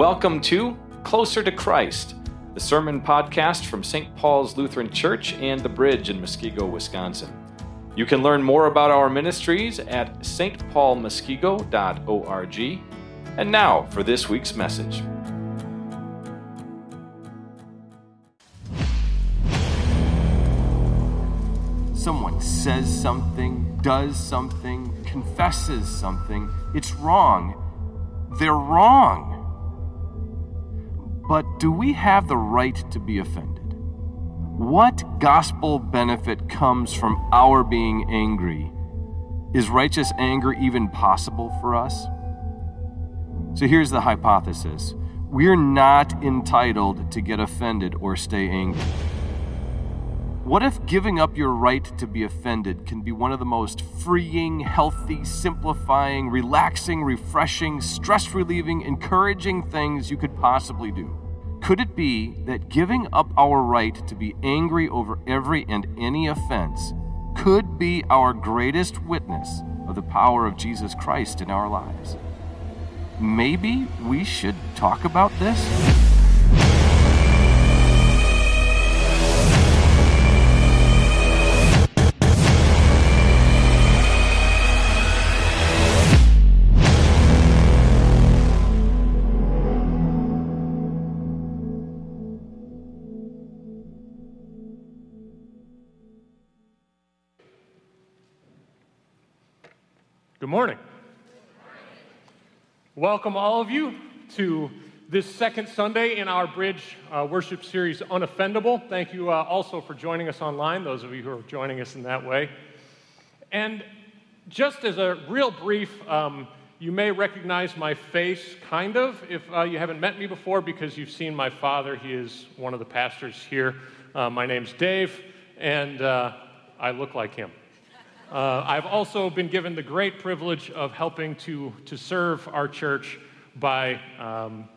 Welcome to Closer to Christ, the sermon podcast from St. Paul's Lutheran Church and the Bridge in Muskego, Wisconsin. You can learn more about our ministries at stpaulmuskego.org. And now for this week's message. Someone says something, does something, confesses something, it's wrong. They're wrong. But do we have the right to be offended? What gospel benefit comes from our being angry? Is righteous anger even possible for us? So here's the hypothesis we're not entitled to get offended or stay angry. What if giving up your right to be offended can be one of the most freeing, healthy, simplifying, relaxing, refreshing, stress relieving, encouraging things you could possibly do? Could it be that giving up our right to be angry over every and any offense could be our greatest witness of the power of Jesus Christ in our lives? Maybe we should talk about this? Good morning. Welcome, all of you, to this second Sunday in our Bridge uh, worship series, Unoffendable. Thank you uh, also for joining us online, those of you who are joining us in that way. And just as a real brief, um, you may recognize my face, kind of, if uh, you haven't met me before, because you've seen my father. He is one of the pastors here. Uh, my name's Dave, and uh, I look like him. Uh, I've also been given the great privilege of helping to, to serve our church by um,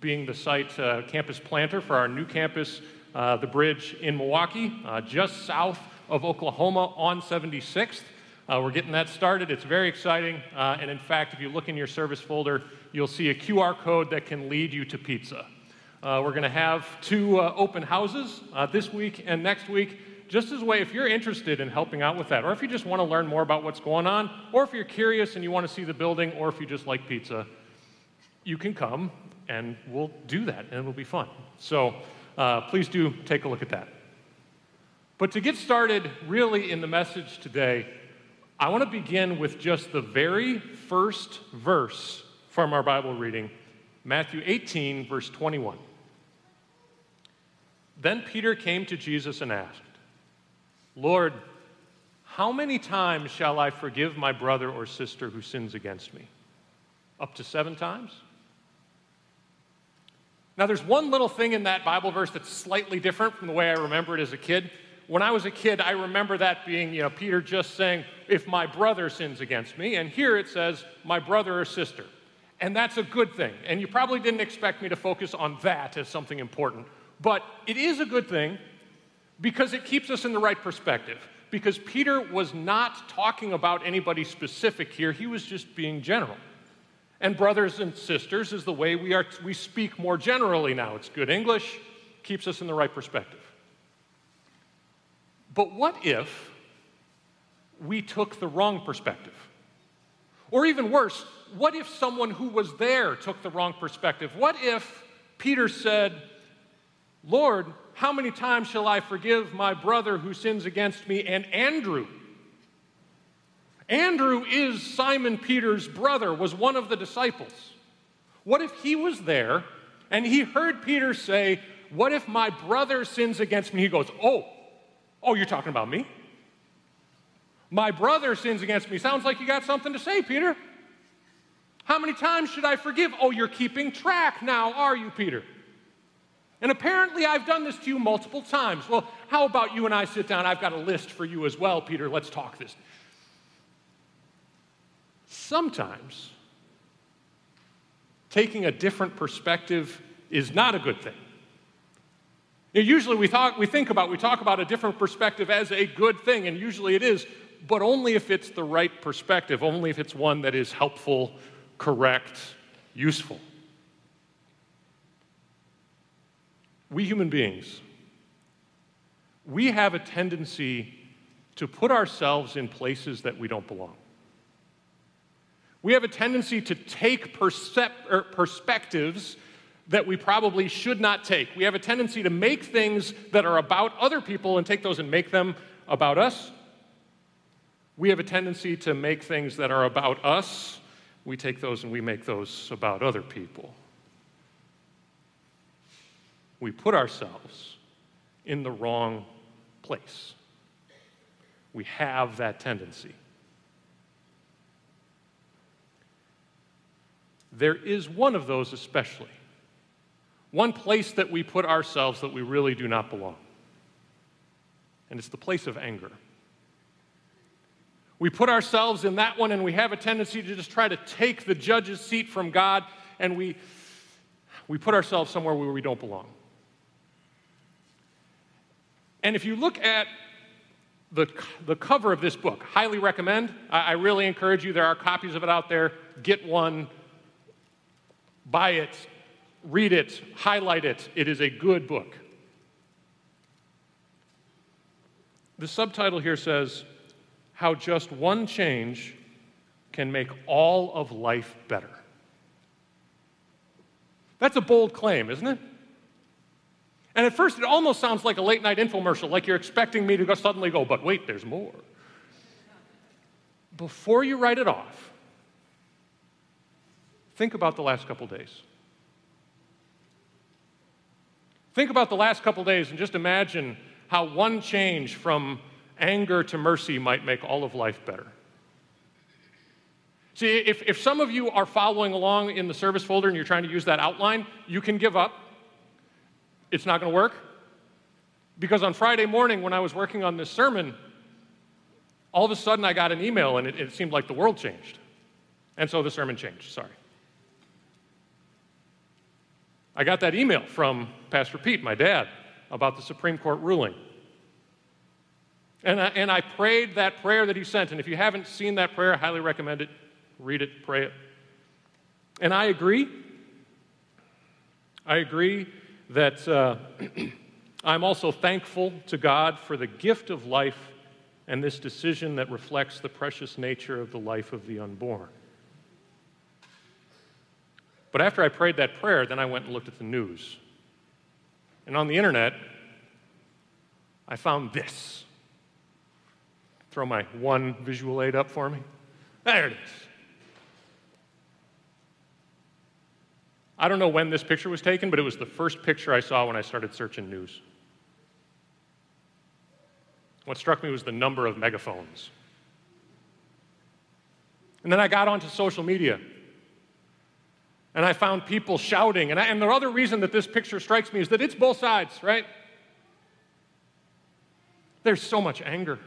being the site uh, campus planter for our new campus, uh, the bridge in Milwaukee, uh, just south of Oklahoma on 76th. Uh, we're getting that started. It's very exciting. Uh, and in fact, if you look in your service folder, you'll see a QR code that can lead you to pizza. we're going to have two open houses this week and next week just as a way, if you're interested in helping out with that, or if you just want to learn more about what's going on, or if you're curious and you want to see the building, or if you just like pizza, you can come and we'll do that and it'll be fun. So uh, please do take a look at that. But to get started really in the message today, I want to begin with just the very first verse from our Bible reading, Matthew 18, verse 21. Then Peter came to Jesus and asked, Lord, how many times shall I forgive my brother or sister who sins against me? Up to seven times? Now, there's one little thing in that Bible verse that's slightly different from the way I remember it as a kid. When I was a kid, I remember that being, you know, Peter just saying, if my brother sins against me. And here it says, my brother or sister. And that's a good thing. And you probably didn't expect me to focus on that as something important. But it is a good thing because it keeps us in the right perspective. Because Peter was not talking about anybody specific here, he was just being general. And brothers and sisters is the way we, are, we speak more generally now. It's good English, keeps us in the right perspective. But what if we took the wrong perspective? Or even worse, what if someone who was there took the wrong perspective? What if Peter said, Lord, how many times shall I forgive my brother who sins against me? And Andrew, Andrew is Simon Peter's brother, was one of the disciples. What if he was there and he heard Peter say, What if my brother sins against me? He goes, Oh, oh, you're talking about me? My brother sins against me. Sounds like you got something to say, Peter. How many times should I forgive? Oh, you're keeping track now, are you, Peter? And apparently, I've done this to you multiple times. Well, how about you and I sit down? I've got a list for you as well, Peter. Let's talk this. Sometimes, taking a different perspective is not a good thing. Usually, we, talk, we think about, we talk about a different perspective as a good thing, and usually it is, but only if it's the right perspective, only if it's one that is helpful, correct, useful. We human beings, we have a tendency to put ourselves in places that we don't belong. We have a tendency to take percep- er, perspectives that we probably should not take. We have a tendency to make things that are about other people and take those and make them about us. We have a tendency to make things that are about us. We take those and we make those about other people. We put ourselves in the wrong place. We have that tendency. There is one of those especially one place that we put ourselves that we really do not belong. And it's the place of anger. We put ourselves in that one and we have a tendency to just try to take the judge's seat from God and we, we put ourselves somewhere where we don't belong. And if you look at the, the cover of this book, highly recommend. I, I really encourage you. There are copies of it out there. Get one, buy it, read it, highlight it. It is a good book. The subtitle here says, How Just One Change Can Make All of Life Better. That's a bold claim, isn't it? And at first, it almost sounds like a late night infomercial, like you're expecting me to go, suddenly go, but wait, there's more. Before you write it off, think about the last couple days. Think about the last couple days and just imagine how one change from anger to mercy might make all of life better. See, if, if some of you are following along in the service folder and you're trying to use that outline, you can give up. It's not going to work. Because on Friday morning, when I was working on this sermon, all of a sudden I got an email and it, it seemed like the world changed. And so the sermon changed. Sorry. I got that email from Pastor Pete, my dad, about the Supreme Court ruling. And I, and I prayed that prayer that he sent. And if you haven't seen that prayer, I highly recommend it. Read it, pray it. And I agree. I agree that uh, I'm also thankful to God for the gift of life and this decision that reflects the precious nature of the life of the unborn. But after I prayed that prayer, then I went and looked at the news. And on the internet, I found this. Throw my one visual aid up for me. There it is. I don't know when this picture was taken, but it was the first picture I saw when I started searching news. What struck me was the number of megaphones. And then I got onto social media and I found people shouting. And, I, and the other reason that this picture strikes me is that it's both sides, right? There's so much anger.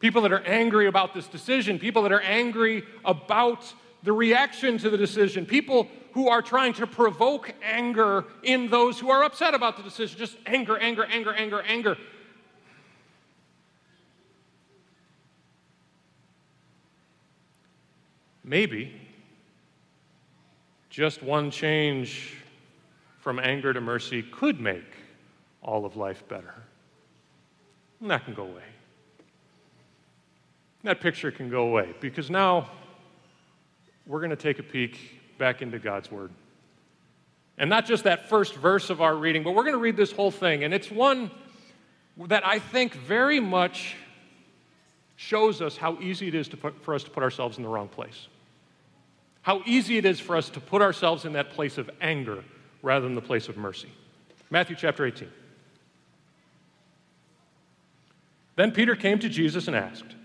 People that are angry about this decision, people that are angry about the reaction to the decision, people who are trying to provoke anger in those who are upset about the decision. Just anger, anger, anger, anger, anger. Maybe just one change from anger to mercy could make all of life better. And that can go away. That picture can go away because now we're going to take a peek back into God's Word. And not just that first verse of our reading, but we're going to read this whole thing. And it's one that I think very much shows us how easy it is put, for us to put ourselves in the wrong place how easy it is for us to put ourselves in that place of anger rather than the place of mercy. Matthew chapter 18. Then Peter came to Jesus and asked,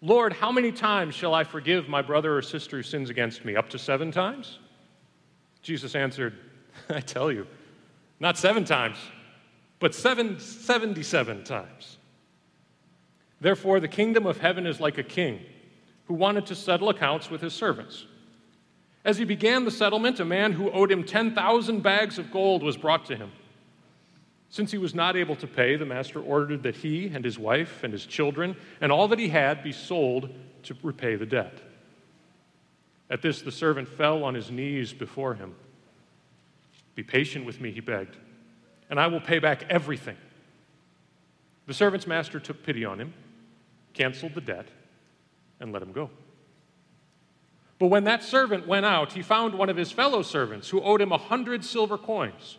Lord, how many times shall I forgive my brother or sister who sins against me? Up to seven times? Jesus answered, I tell you, not seven times, but seven, 77 times. Therefore, the kingdom of heaven is like a king who wanted to settle accounts with his servants. As he began the settlement, a man who owed him 10,000 bags of gold was brought to him. Since he was not able to pay, the master ordered that he and his wife and his children and all that he had be sold to repay the debt. At this, the servant fell on his knees before him. Be patient with me, he begged, and I will pay back everything. The servant's master took pity on him, canceled the debt, and let him go. But when that servant went out, he found one of his fellow servants who owed him a hundred silver coins.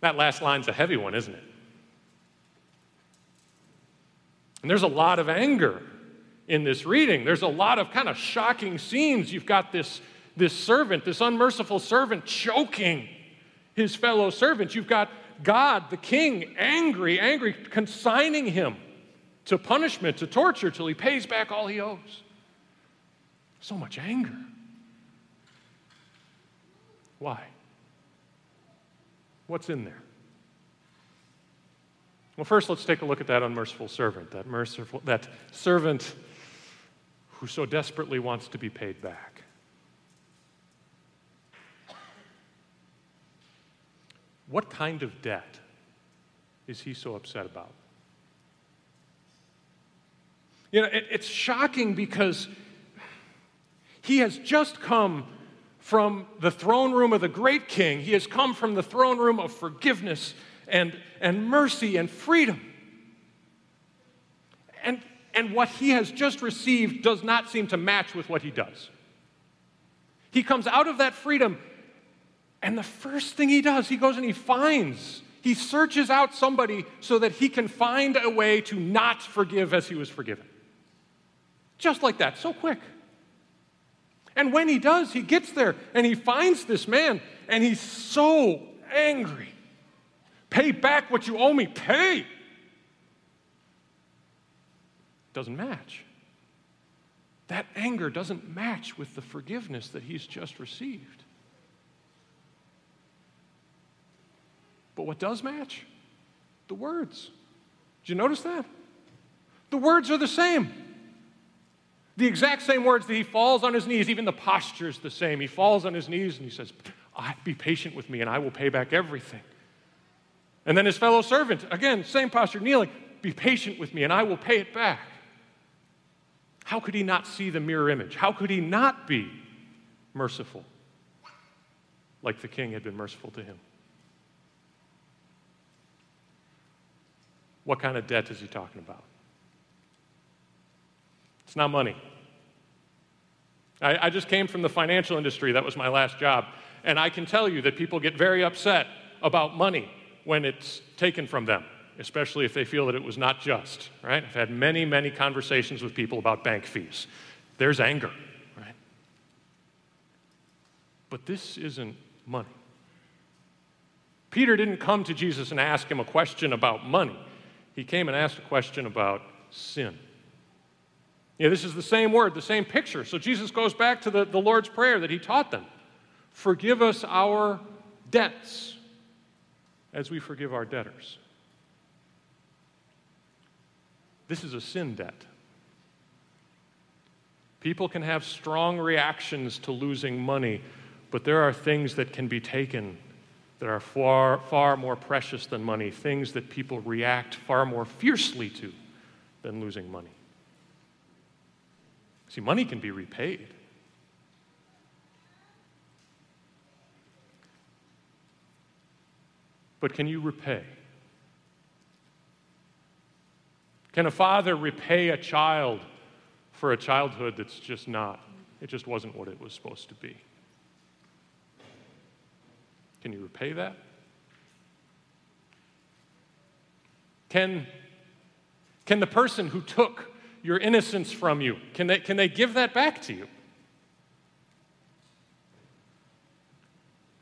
That last line's a heavy one, isn't it? And there's a lot of anger in this reading. There's a lot of kind of shocking scenes. You've got this, this servant, this unmerciful servant, choking his fellow servants. You've got God, the king, angry, angry, consigning him to punishment, to torture, till he pays back all he owes. So much anger. Why? What's in there? Well, first, let's take a look at that unmerciful servant, that merciful, that servant who so desperately wants to be paid back. What kind of debt is he so upset about? You know, it, it's shocking because he has just come from the throne room of the great king. He has come from the throne room of forgiveness and, and mercy and freedom. And, and what he has just received does not seem to match with what he does. He comes out of that freedom, and the first thing he does, he goes and he finds, he searches out somebody so that he can find a way to not forgive as he was forgiven. Just like that, so quick. And when he does, he gets there and he finds this man and he's so angry. Pay back what you owe me, pay. Doesn't match. That anger doesn't match with the forgiveness that he's just received. But what does match? The words. Did you notice that? The words are the same. The exact same words that he falls on his knees, even the posture is the same. He falls on his knees and he says, Be patient with me and I will pay back everything. And then his fellow servant, again, same posture, kneeling, Be patient with me and I will pay it back. How could he not see the mirror image? How could he not be merciful like the king had been merciful to him? What kind of debt is he talking about? It's not money. I, I, just came from the financial industry. That was my last job. And I can tell you that people get very upset about money when it's taken from them, especially if they feel that it was not just, right? I've had many, many conversations with people about bank fees. There's anger, right? But this isn't money. Peter didn't come to Jesus and ask him a question about money, he came and asked a question about sin. Know, this is the same word, the same picture. So Jesus goes back to the, the Lord's Prayer that he taught them Forgive us our debts as we forgive our debtors. This is a sin debt. People can have strong reactions to losing money, but there are things that can be taken that are far, far more precious than money, things that people react far more fiercely to than losing money. See, money can be repaid. But can you repay? Can a father repay a child for a childhood that's just not It just wasn't what it was supposed to be. Can you repay that? Can, can the person who took your innocence from you, can they, can they give that back to you?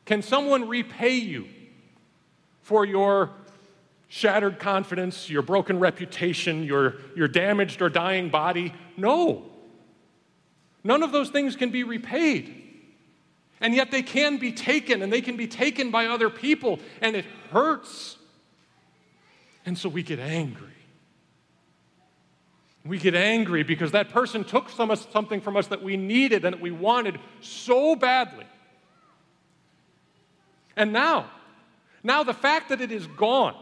Can someone repay you for your shattered confidence, your broken reputation, your, your damaged or dying body? No. None of those things can be repaid. And yet they can be taken, and they can be taken by other people, and it hurts. And so we get angry. We get angry because that person took some, something from us that we needed and that we wanted so badly. And now, now the fact that it is gone,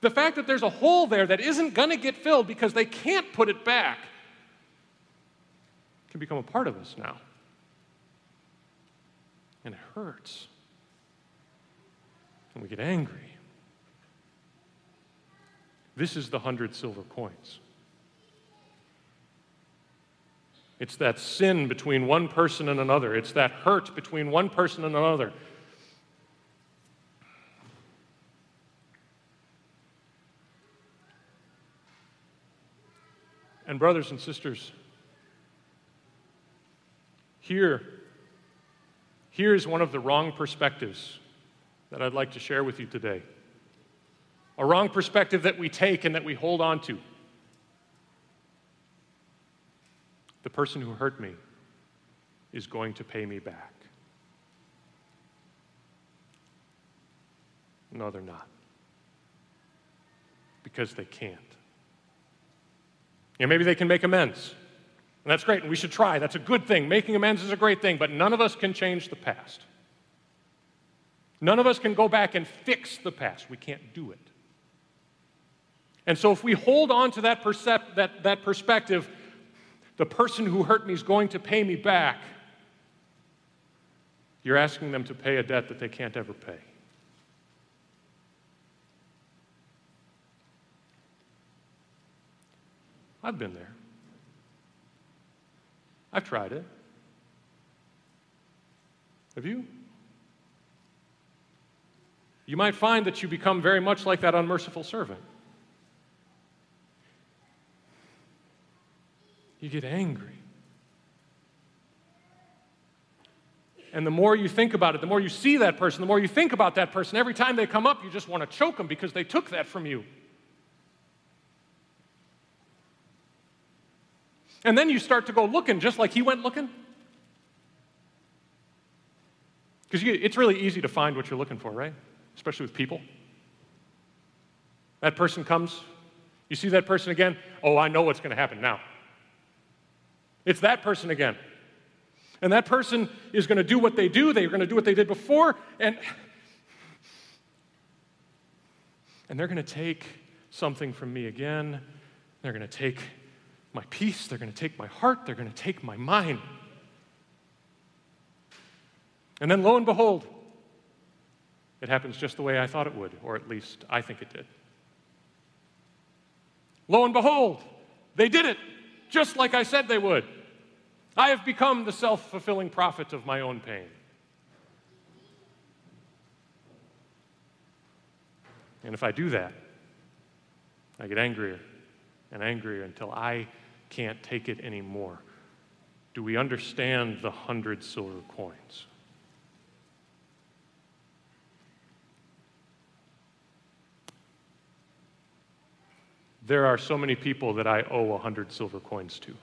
the fact that there's a hole there that isn't going to get filled because they can't put it back, can become a part of us now. And it hurts. And we get angry. This is the hundred silver coins. It's that sin between one person and another. It's that hurt between one person and another. And, brothers and sisters, here, here is one of the wrong perspectives that I'd like to share with you today a wrong perspective that we take and that we hold on to. The person who hurt me is going to pay me back. No, they're not. Because they can't. Maybe they can make amends. And that's great, and we should try. That's a good thing. Making amends is a great thing, but none of us can change the past. None of us can go back and fix the past. We can't do it. And so, if we hold on to that, percep- that, that perspective, the person who hurt me is going to pay me back, you're asking them to pay a debt that they can't ever pay. I've been there. I've tried it. Have you? You might find that you become very much like that unmerciful servant. You get angry. And the more you think about it, the more you see that person, the more you think about that person, every time they come up, you just want to choke them because they took that from you. And then you start to go looking just like he went looking. Because it's really easy to find what you're looking for, right? Especially with people. That person comes, you see that person again, oh, I know what's going to happen now. It's that person again. And that person is going to do what they do, they're going to do what they did before, and, and they're going to take something from me again. They're going to take my peace, they're going to take my heart, they're going to take my mind. And then lo and behold, it happens just the way I thought it would, or at least I think it did. Lo and behold, they did it just like I said they would. I have become the self fulfilling prophet of my own pain. And if I do that, I get angrier and angrier until I can't take it anymore. Do we understand the hundred silver coins? There are so many people that I owe a hundred silver coins to.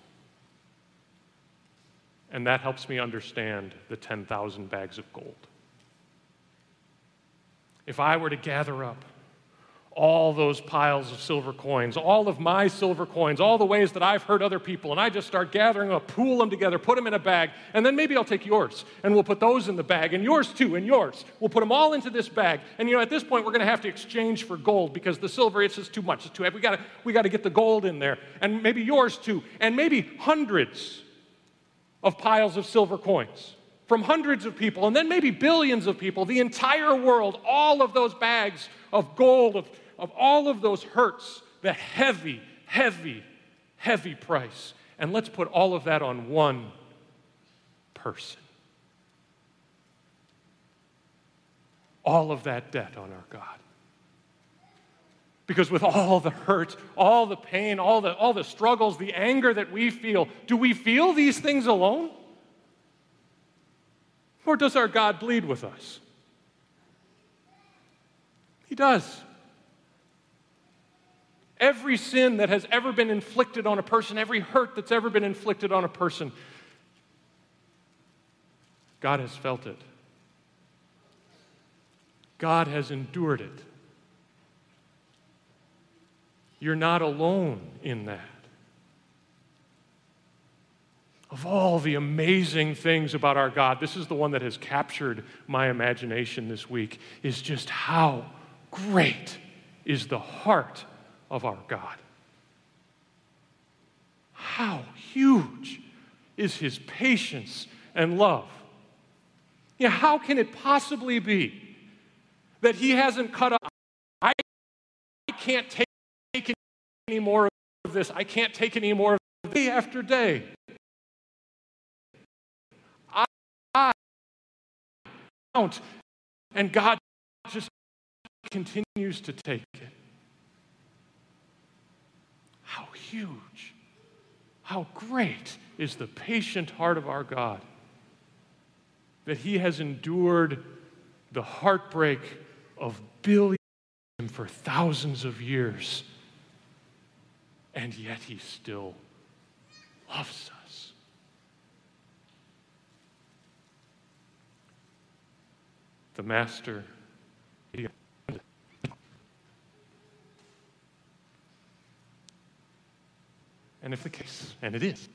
And that helps me understand the 10,000 bags of gold. If I were to gather up all those piles of silver coins, all of my silver coins, all the ways that I've hurt other people, and I just start gathering up, pool them together, put them in a bag, and then maybe I'll take yours, and we'll put those in the bag, and yours too, and yours. We'll put them all into this bag, and you know, at this point, we're going to have to exchange for gold because the silver, it's just too much. It's too heavy. We got to we got to get the gold in there, and maybe yours too, and maybe hundreds of piles of silver coins from hundreds of people, and then maybe billions of people, the entire world, all of those bags of gold, of of all of those hurts, the heavy, heavy, heavy price. And let's put all of that on one person. All of that debt on our God. Because with all the hurt, all the pain, all the, all the struggles, the anger that we feel, do we feel these things alone? Or does our God bleed with us? He does. Every sin that has ever been inflicted on a person, every hurt that's ever been inflicted on a person, God has felt it. God has endured it. You're not alone in that. Of all the amazing things about our God, this is the one that has captured my imagination this week is just how great is the heart of our God. How huge is his patience and love. Yeah, how can it possibly be that he hasn't cut off? I can't take any more of this. I can't take any more of this day after day. I, count, and God just continues to take it. How huge, how great is the patient heart of our God that He has endured the heartbreak of billions for thousands of years and yet he still loves us. The Master. And if the case, and it is,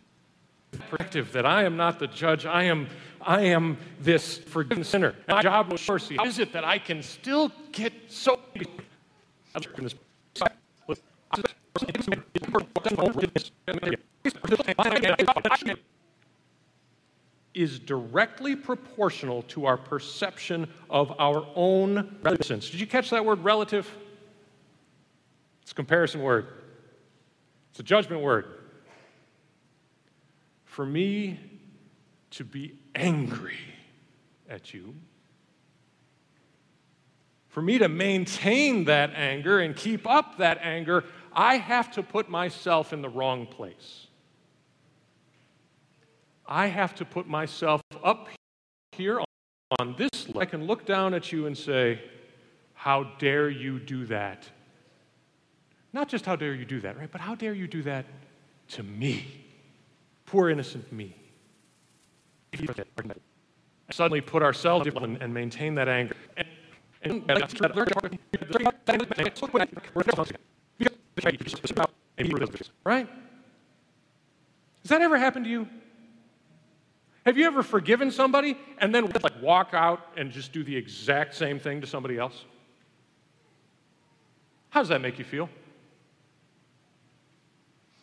perspective that I am not the judge, I am, I am this forgiven sinner. My job was mercy. How is it that I can still get so is directly proportional to our perception of our own relevance. Did you catch that word relative? It's a comparison word. It's a judgment word. For me to be angry at you for me to maintain that anger and keep up that anger, I have to put myself in the wrong place. I have to put myself up here on this level. I can look down at you and say, How dare you do that? Not just how dare you do that, right? But how dare you do that to me? Poor innocent me. Suddenly put ourselves and maintain that anger. And Right? Has that ever happened to you? Have you ever forgiven somebody and then like walk out and just do the exact same thing to somebody else? How does that make you feel?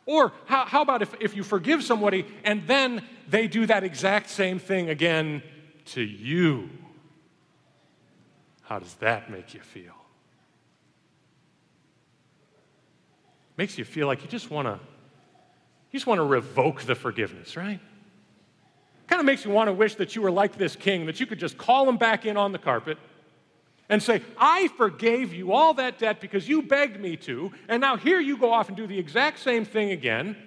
Or how, how about if, if you forgive somebody and then they do that exact same thing again to you? How does that make you feel? Makes you feel like you just want to you just want to revoke the forgiveness, right? Kind of makes you want to wish that you were like this king, that you could just call him back in on the carpet and say, I forgave you all that debt because you begged me to, and now here you go off and do the exact same thing again.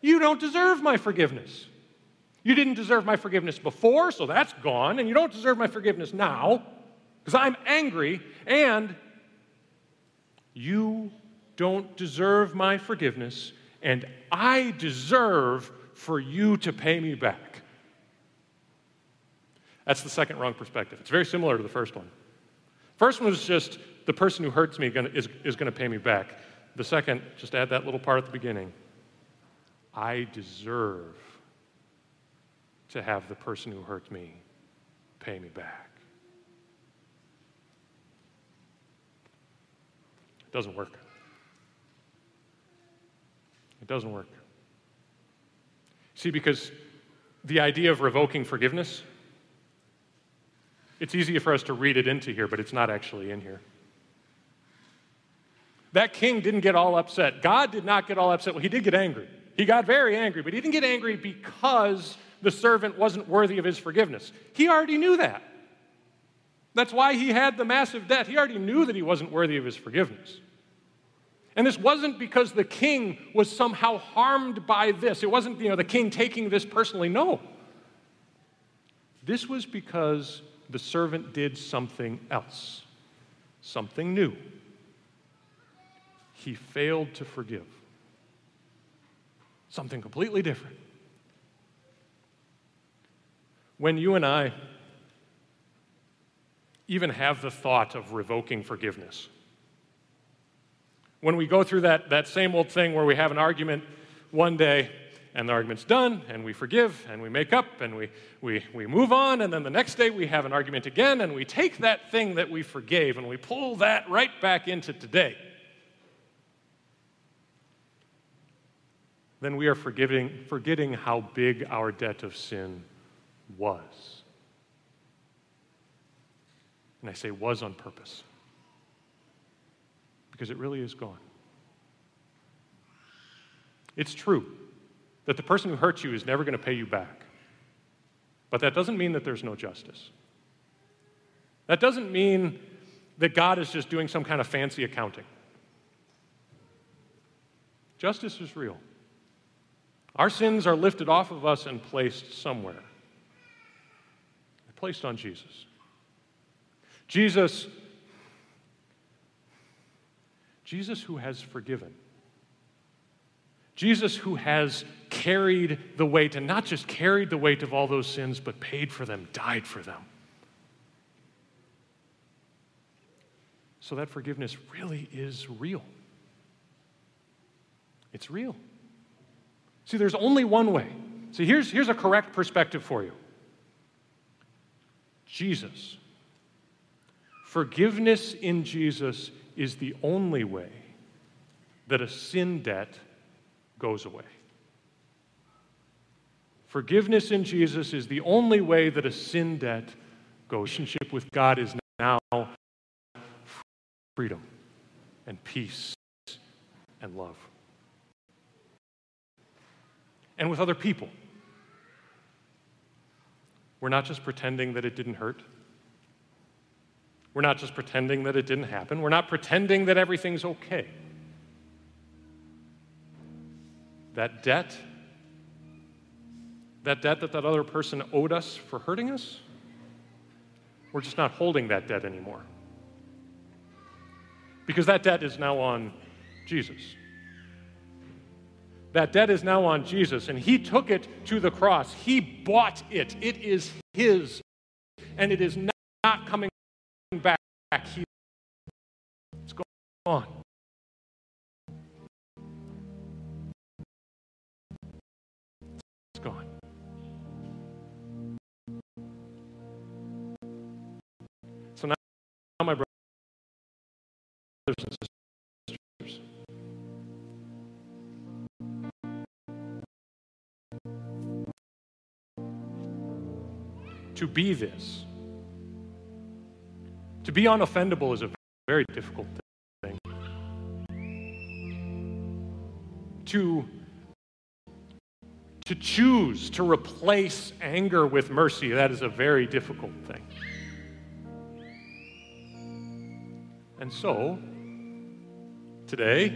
You don't deserve my forgiveness. You didn't deserve my forgiveness before, so that's gone, and you don't deserve my forgiveness now because I'm angry and you don't deserve my forgiveness, and I deserve for you to pay me back. That's the second wrong perspective. It's very similar to the first one. First one was just the person who hurts me is, is going to pay me back. The second, just add that little part at the beginning. I deserve to have the person who hurt me pay me back. It doesn't work. It doesn't work. See, because the idea of revoking forgiveness, it's easy for us to read it into here, but it's not actually in here. That king didn't get all upset. God did not get all upset. Well, he did get angry. He got very angry, but he didn't get angry because the servant wasn't worthy of his forgiveness. He already knew that. That's why he had the massive debt. He already knew that he wasn't worthy of his forgiveness. And this wasn't because the king was somehow harmed by this. It wasn't, you know, the king taking this personally. No. This was because the servant did something else, something new. He failed to forgive. Something completely different. When you and I even have the thought of revoking forgiveness, when we go through that, that same old thing where we have an argument one day and the argument's done and we forgive and we make up and we, we, we move on and then the next day we have an argument again and we take that thing that we forgave and we pull that right back into today then we are forgiving, forgetting how big our debt of sin was. And I say was on purpose because it really is gone. It's true that the person who hurt you is never going to pay you back. But that doesn't mean that there's no justice. That doesn't mean that God is just doing some kind of fancy accounting. Justice is real. Our sins are lifted off of us and placed somewhere. They're placed on Jesus. Jesus, Jesus who has forgiven. Jesus who has carried the weight, and not just carried the weight of all those sins, but paid for them, died for them. So that forgiveness really is real. It's real. See, there's only one way. See, here's, here's a correct perspective for you Jesus. Forgiveness in Jesus is the only way that a sin debt goes away. Forgiveness in Jesus is the only way that a sin debt goes. Relationship with God is now freedom and peace and love and with other people. We're not just pretending that it didn't hurt. We're not just pretending that it didn't happen. We're not pretending that everything's okay. That debt, that debt that that other person owed us for hurting us, we're just not holding that debt anymore. Because that debt is now on Jesus. That debt is now on Jesus, and He took it to the cross. He bought it. It is His, and it is not coming back. It's gone. And sisters, to be this. To be unoffendable is a very difficult thing. To, to choose to replace anger with mercy, that is a very difficult thing. And so, today,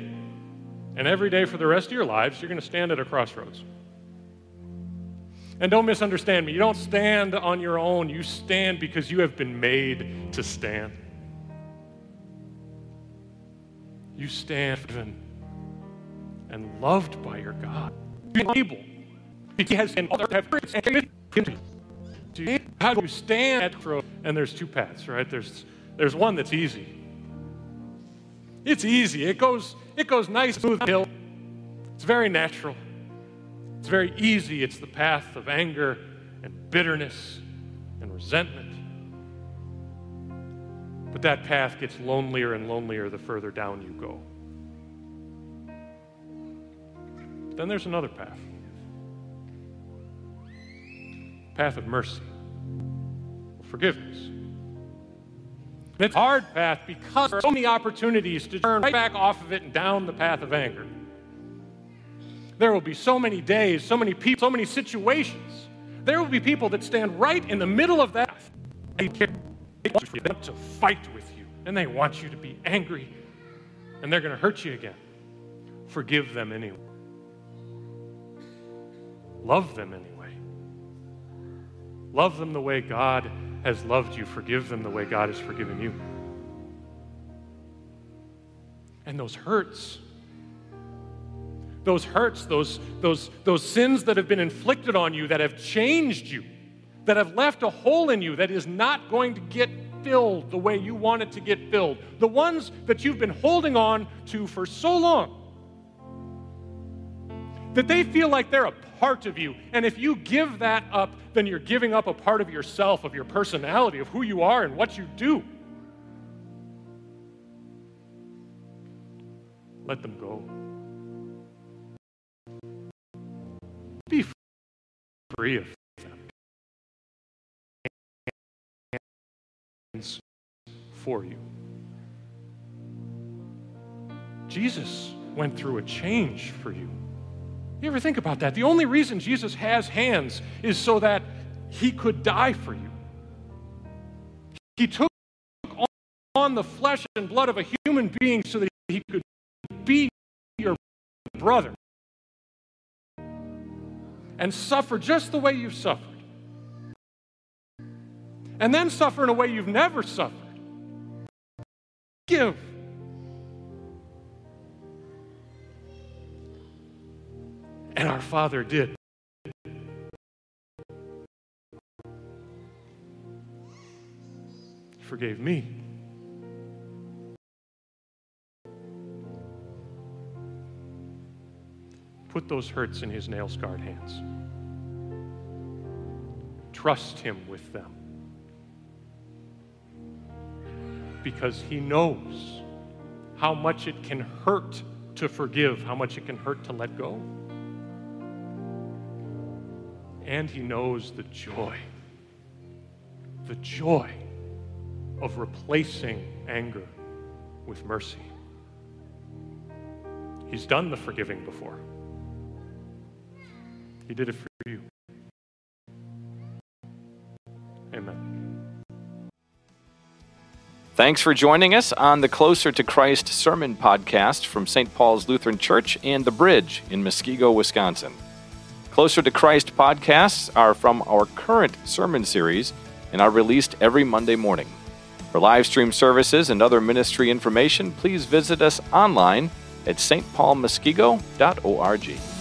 and every day for the rest of your lives, you're going to stand at a crossroads. And don't misunderstand me. You don't stand on your own, you stand because you have been made to stand. You stand and loved by your God. You're able. He has been how do you stand at? And there's two paths, right? There's there's one that's easy. It's easy. It goes it goes nice smooth hill. It's very natural. It's very easy. It's the path of anger and bitterness and resentment. But that path gets lonelier and lonelier the further down you go. Then there's another path path of mercy, forgiveness. It's hard path because there are so many opportunities to turn right back off of it and down the path of anger there will be so many days, so many people, so many situations There will be people that stand right in the middle of that. They want to fight with you, and they want you to be angry, and they're going to hurt you again. Forgive them anyway. Love them anyway. Love them the way God has loved you. Forgive them the way God has forgiven you. And those hurts, those hurts, those, those, those sins that have been inflicted on you, that have changed you, that have left a hole in you that is not going to get filled the way you want it to get filled, the ones that you've been holding on to for so long, that they feel like they're a part of you. And if you give that up, then you're giving up a part of yourself, of your personality, of who you are and what you do. Let them go. Be free of them. For you. Jesus went through a change for you. You ever think about that? The only reason Jesus has hands is so that he could die for you. He took on the flesh and blood of a human being so that he could be your brother and suffer just the way you've suffered. And then suffer in a way you've never suffered. Give. And our Father did. Forgave me. Put those hurts in his nail scarred hands. Trust him with them. Because he knows how much it can hurt to forgive, how much it can hurt to let go and he knows the joy, the joy of replacing anger with mercy. He's done the forgiving before. He did it for you. Amen. Thanks for joining us on the Closer to Christ Sermon Podcast from St. Paul's Lutheran Church and The Bridge in Muskego, Wisconsin. Closer to Christ podcasts are from our current sermon series and are released every Monday morning. For live stream services and other ministry information, please visit us online at stpaulmuskego.org.